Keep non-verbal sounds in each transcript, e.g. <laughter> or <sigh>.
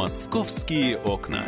Московские окна.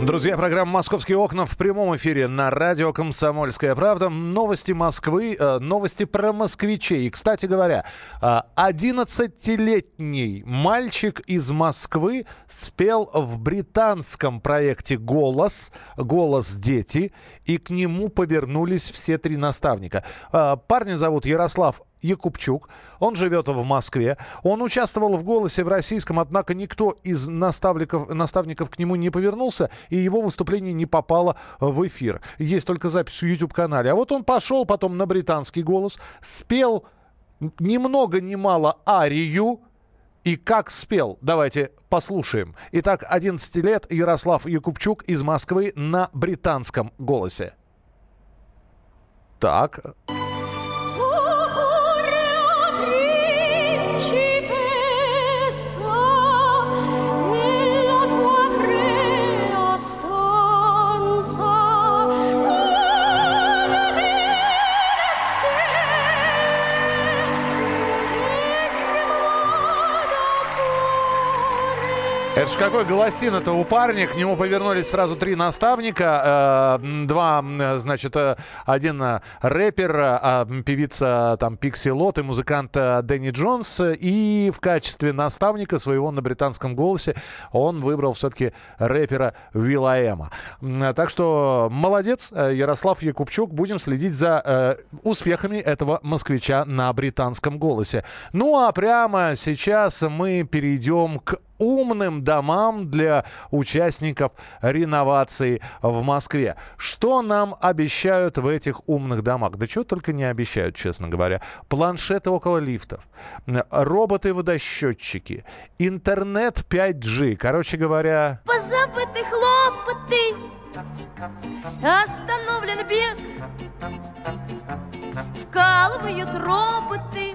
Друзья, программа «Московские окна» в прямом эфире на радио «Комсомольская правда». Новости Москвы, э, новости про москвичей. И, кстати говоря, э, 11-летний мальчик из Москвы спел в британском проекте «Голос», «Голос дети», и к нему повернулись все три наставника. Э, парня зовут Ярослав Якубчук. Он живет в Москве. Он участвовал в «Голосе» в российском, однако никто из наставников, наставников к нему не повернулся, и его выступление не попало в эфир. Есть только запись в YouTube-канале. А вот он пошел потом на британский «Голос», спел ни много ни мало арию, и как спел, давайте послушаем. Итак, 11 лет Ярослав Якубчук из Москвы на британском голосе. Так. Это ж какой голосин-то у парня. К нему повернулись сразу три наставника. Э, два, значит, э, один э, рэпер, а певица там Пикси Лот и музыкант Дэнни Джонс. И в качестве наставника своего на британском голосе он выбрал все-таки рэпера Вилаэма. Так что молодец, Ярослав Якубчук. Будем следить за успехами этого москвича на британском голосе. Ну а прямо сейчас мы перейдем к умным домам для участников реновации в Москве. Что нам обещают в этих умных домах? Да чего только не обещают, честно говоря. Планшеты около лифтов, роботы-водосчетчики, интернет 5G. Короче говоря... Позабыты хлопоты, остановлен бег, вкалывают роботы,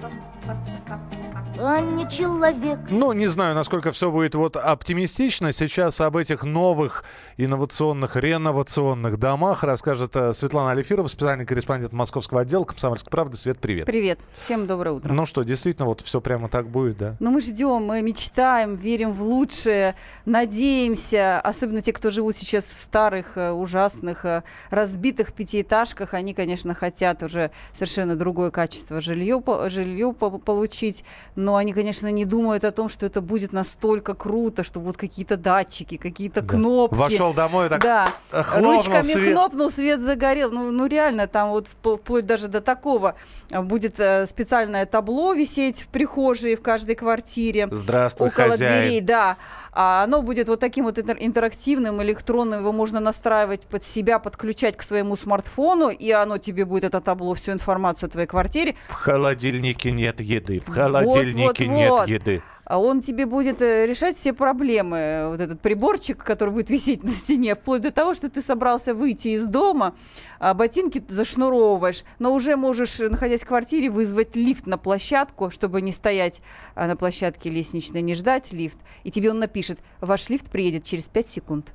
а не человек. Ну, не знаю, насколько все будет вот оптимистично. Сейчас об этих новых инновационных, реновационных домах расскажет э, Светлана Алифирова, специальный корреспондент московского отдела «Комсомольской правды». Свет, привет. Привет. Всем доброе утро. Ну что, действительно, вот все прямо так будет, да? Ну, мы ждем, мы мечтаем, верим в лучшее, надеемся. Особенно те, кто живут сейчас в старых, э, ужасных, э, разбитых пятиэтажках, они, конечно, хотят уже совершенно другое качество жилья, жилье получить но они, конечно, не думают о том, что это будет настолько круто, что будут какие-то датчики, какие-то да. кнопки. Вошел домой, так да. ручками свет. кнопнул, свет загорел. Ну, ну реально, там вот вплоть даже до такого а, будет э, специальное табло висеть в прихожей в каждой квартире. Здравствуй, около хозяин. дверей, да. А оно будет вот таким вот интерактивным, электронным, его можно настраивать под себя, подключать к своему смартфону, и оно тебе будет, это табло, всю информацию о твоей квартире. В холодильнике нет еды, в холодильнике вот, вот, нет еды. А он тебе будет э, решать все проблемы. Вот этот приборчик, который будет висеть <laughs> на стене, вплоть до того, что ты собрался выйти из дома, а ботинки зашнуровываешь, но уже можешь, находясь в квартире, вызвать лифт на площадку, чтобы не стоять а, на площадке лестничной, не ждать лифт. И тебе он напишет, ваш лифт приедет через 5 секунд.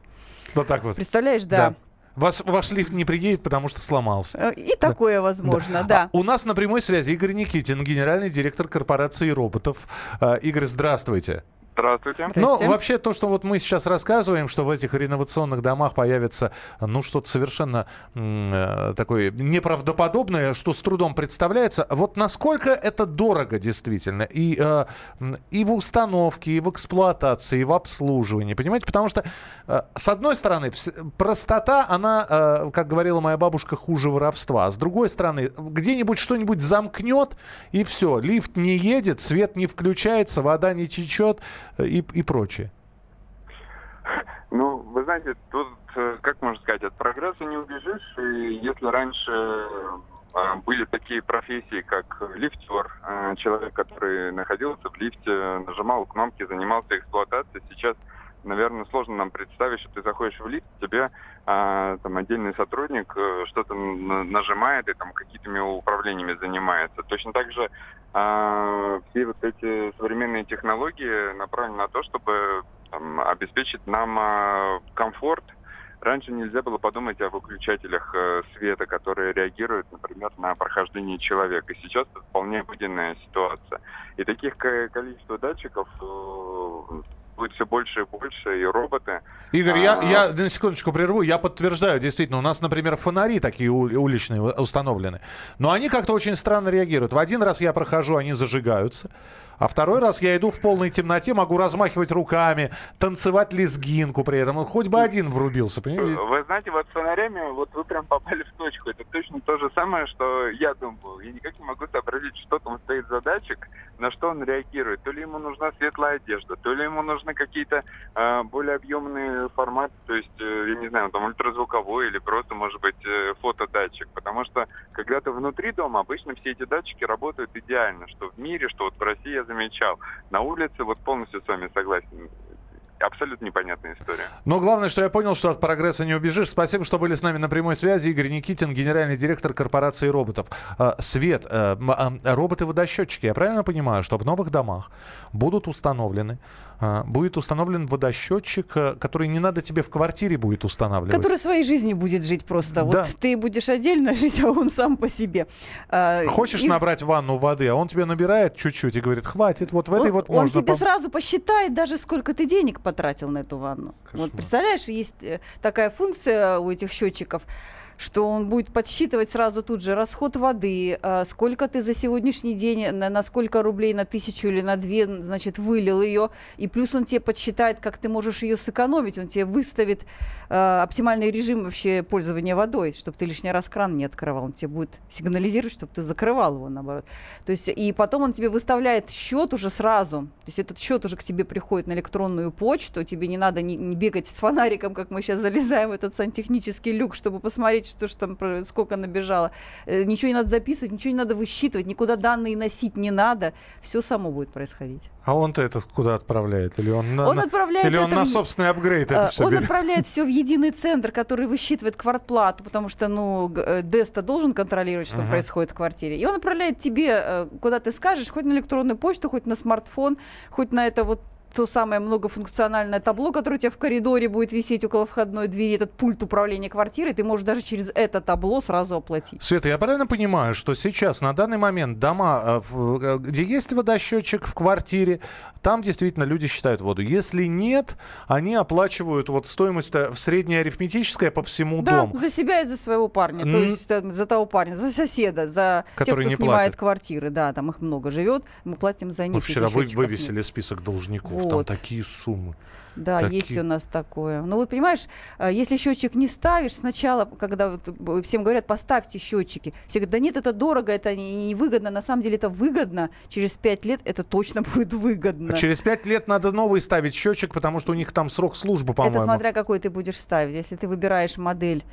Вот так вот. Представляешь, да. да. Вас, ваш лифт не приедет, потому что сломался. Э, и такое да. возможно, да. да. А у нас на прямой связи Игорь Никитин, генеральный директор корпорации роботов. Э, Игорь, здравствуйте. Здравствуйте. Ну, вообще то, что вот мы сейчас рассказываем, что в этих реновационных домах появится, ну, что-то совершенно э, такое неправдоподобное, что с трудом представляется. Вот насколько это дорого действительно и, э, и в установке, и в эксплуатации, и в обслуживании, понимаете? Потому что, э, с одной стороны, простота, она, э, как говорила моя бабушка, хуже воровства. А с другой стороны, где-нибудь что-нибудь замкнет, и все, лифт не едет, свет не включается, вода не течет, и, и прочее? Ну, вы знаете, тут, э, как можно сказать, от прогресса не убежишь. И если раньше э, были такие профессии, как лифтер, э, человек, который находился в лифте, нажимал кнопки, занимался эксплуатацией, сейчас наверное, сложно нам представить, что ты заходишь в лифт, тебе а, там отдельный сотрудник что-то нажимает и там какими-то управлениями занимается. Точно так же а, все вот эти современные технологии направлены на то, чтобы там, обеспечить нам а, комфорт раньше нельзя было подумать о выключателях э, света, которые реагируют, например, на прохождение человека. Сейчас это вполне обыденная ситуация. И таких ко- количество датчиков э, будет все больше и больше, и роботы. Игорь, я, А, я на секундочку прерву. Я подтверждаю, действительно, у нас, например, фонари такие ули- уличные установлены. Но они как-то очень странно реагируют. В один раз я прохожу, они зажигаются. А второй раз я иду в полной темноте, могу размахивать руками, танцевать лезгинку при этом. Хоть бы один врубился, понимаете? Вы знаете, вот с фонарями, вот вы прям попали в точку. Это точно то же самое, что я думал. Я никак не могу сообразить, что там стоит за датчик, на что он реагирует. То ли ему нужна светлая одежда, то ли ему нужны какие-то э, более объемные форматы, то есть, э, я не знаю, там ультразвуковой или просто, может быть, э, фотодатчик. Потому что, когда ты внутри дома, обычно все эти датчики работают идеально, что в мире, что вот в России я замечал. На улице вот полностью с вами согласен. Абсолютно непонятная история. Но главное, что я понял, что от прогресса не убежишь. Спасибо, что были с нами на прямой связи. Игорь Никитин, генеральный директор корпорации роботов. А, Свет, э, а, роботы-водосчетчики. Я правильно понимаю, что в новых домах будут установлены, а, будет установлен водосчетчик, э, который не надо тебе в квартире будет устанавливать. Который своей жизнью будет жить просто. Да. Вот ты будешь отдельно <laughs> жить, а он сам по себе. Хочешь и набрать ванну воды, а он тебе набирает чуть-чуть и говорит, хватит, вот в этой он, вот он можно... тебе пом- сразу посчитает даже, сколько ты денег потратил на эту ванну. Кошмар. Вот представляешь, есть э, такая функция у этих счетчиков, что он будет подсчитывать сразу тут же расход воды, э, сколько ты за сегодняшний день, на, сколько рублей, на тысячу или на две, значит, вылил ее, и плюс он тебе подсчитает, как ты можешь ее сэкономить, он тебе выставит э, оптимальный режим вообще пользования водой, чтобы ты лишний раз кран не открывал, он тебе будет сигнализировать, чтобы ты закрывал его, наоборот. То есть, и потом он тебе выставляет счет уже сразу, то есть этот счет уже к тебе приходит на электронную почту, тебе не надо не, не бегать с фонариком, как мы сейчас залезаем в этот сантехнический люк, чтобы посмотреть, что ж там, сколько набежало. Э, Ничего не надо записывать, ничего не надо высчитывать, никуда данные носить не надо. Все само будет происходить. А он-то это куда отправляет? Или он, на, Он на- отправляет или он это на в- собственный апгрейд это Э, все Он берет? отправляет все в единый центр, который высчитывает квартплату, потому что, ну, э, ДЭС-то должен контролировать, что Ага. происходит в квартире. И он отправляет тебе, э, куда ты скажешь, хоть на электронную почту, хоть на смартфон, хоть на это вот то самое многофункциональное табло, которое у тебя в коридоре будет висеть около входной двери, этот пульт управления квартирой, ты можешь даже через это табло сразу оплатить. Света, я правильно понимаю, что сейчас, на данный момент, дома, э, в- э, где есть водосчетчик в квартире, там действительно люди считают воду. Если нет, они оплачивают вот стоимость э, средняя арифметическая по всему Да, дому. за себя и за своего парня, то М. есть за того парня, за соседа, за Который тех, не кто снимает платит. квартиры, да, там их много живет, мы платим за них. Мы вчера вы- счетчиков нет. вывесили список должников, там Вот. такие суммы. Да, Какие- есть у нас такое. Ну вот понимаешь, э, если счетчик не ставишь, сначала, когда вот б- всем говорят, поставьте счетчики, все говорят, да нет, это дорого, это не- невыгодно. На самом деле это выгодно. Через пять лет это точно <laughs> будет выгодно. А через пять лет надо новый ставить счетчик, потому что у них там срок службы, по-моему. Это смотря какой ты будешь ставить. Если ты выбираешь модель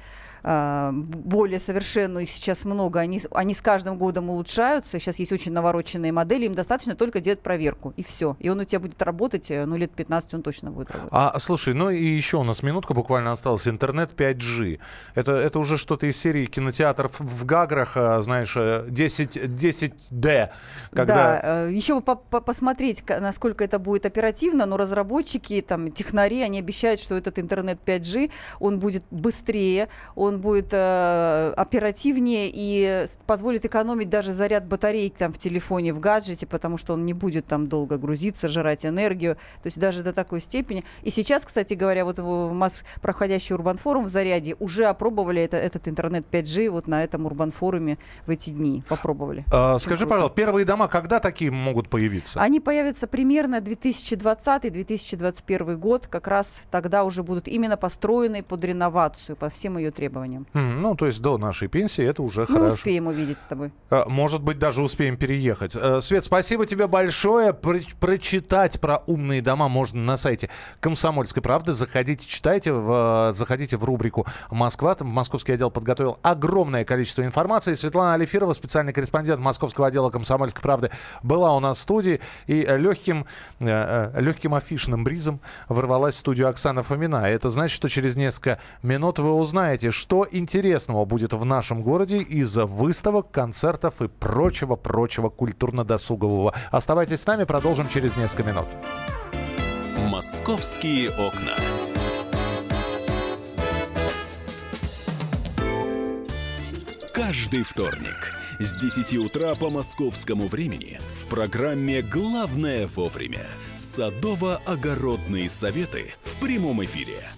более совершенную, их сейчас много, они, они с каждым годом улучшаются. Сейчас есть очень навороченные модели, им достаточно только делать проверку, и все. И он у тебя будет работать, э, ну, лет 15 он точно будет работать. А, слушай, ну и еще у нас минутка буквально осталась. Интернет 5G. Это, это уже что-то из серии кинотеатров в Гаграх, а, знаешь, э, 10, 10D. Когда... Да, э, еще по- по- посмотреть, насколько это будет оперативно, но разработчики, там, технари, они обещают, что этот интернет 5G, он будет быстрее, он будет э, оперативнее и позволит экономить даже заряд батареек там в телефоне, в гаджете, потому что он не будет там долго грузиться, жрать энергию, то есть даже до такой степени. И сейчас, кстати говоря, вот в Мос- проходящий Урбанфорум в Заряде уже опробовали это, этот интернет 5G вот на этом Урбанфоруме в эти дни, попробовали. А, скажи, круто. пожалуйста, первые дома когда такие могут появиться? Они появятся примерно 2020-2021 год. Как раз тогда уже будут именно построены под реновацию, по всем ее требованиям. М, Ну, то есть до нашей пенсии это уже Мы хорошо. успеем увидеть с тобой. А, Может быть, даже успеем переехать. Э, Свет, спасибо тебе большое. Про- прочитать про умные дома можно на сайте Комсомольской правды. Заходите, читайте. В, э, заходите в рубрику «Москва». Там московский отдел подготовил огромное количество информации. Светлана Алифирова, специальный корреспондент московского отдела «Комсомольской правды», была у нас в студии. И легким, э, легким афишным бризом ворвалась в студию Оксана Фомина. Это значит, что через несколько минут вы узнаете, что интересного будет в нашем городе из выставок, концертов и прочего-прочего культурно-досугового. Оставайтесь с нами, продолжим через несколько минут. «Московские окна». Каждый вторник с 10 утра по московскому времени в программе «Главное вовремя» садово-огородные советы в прямом эфире –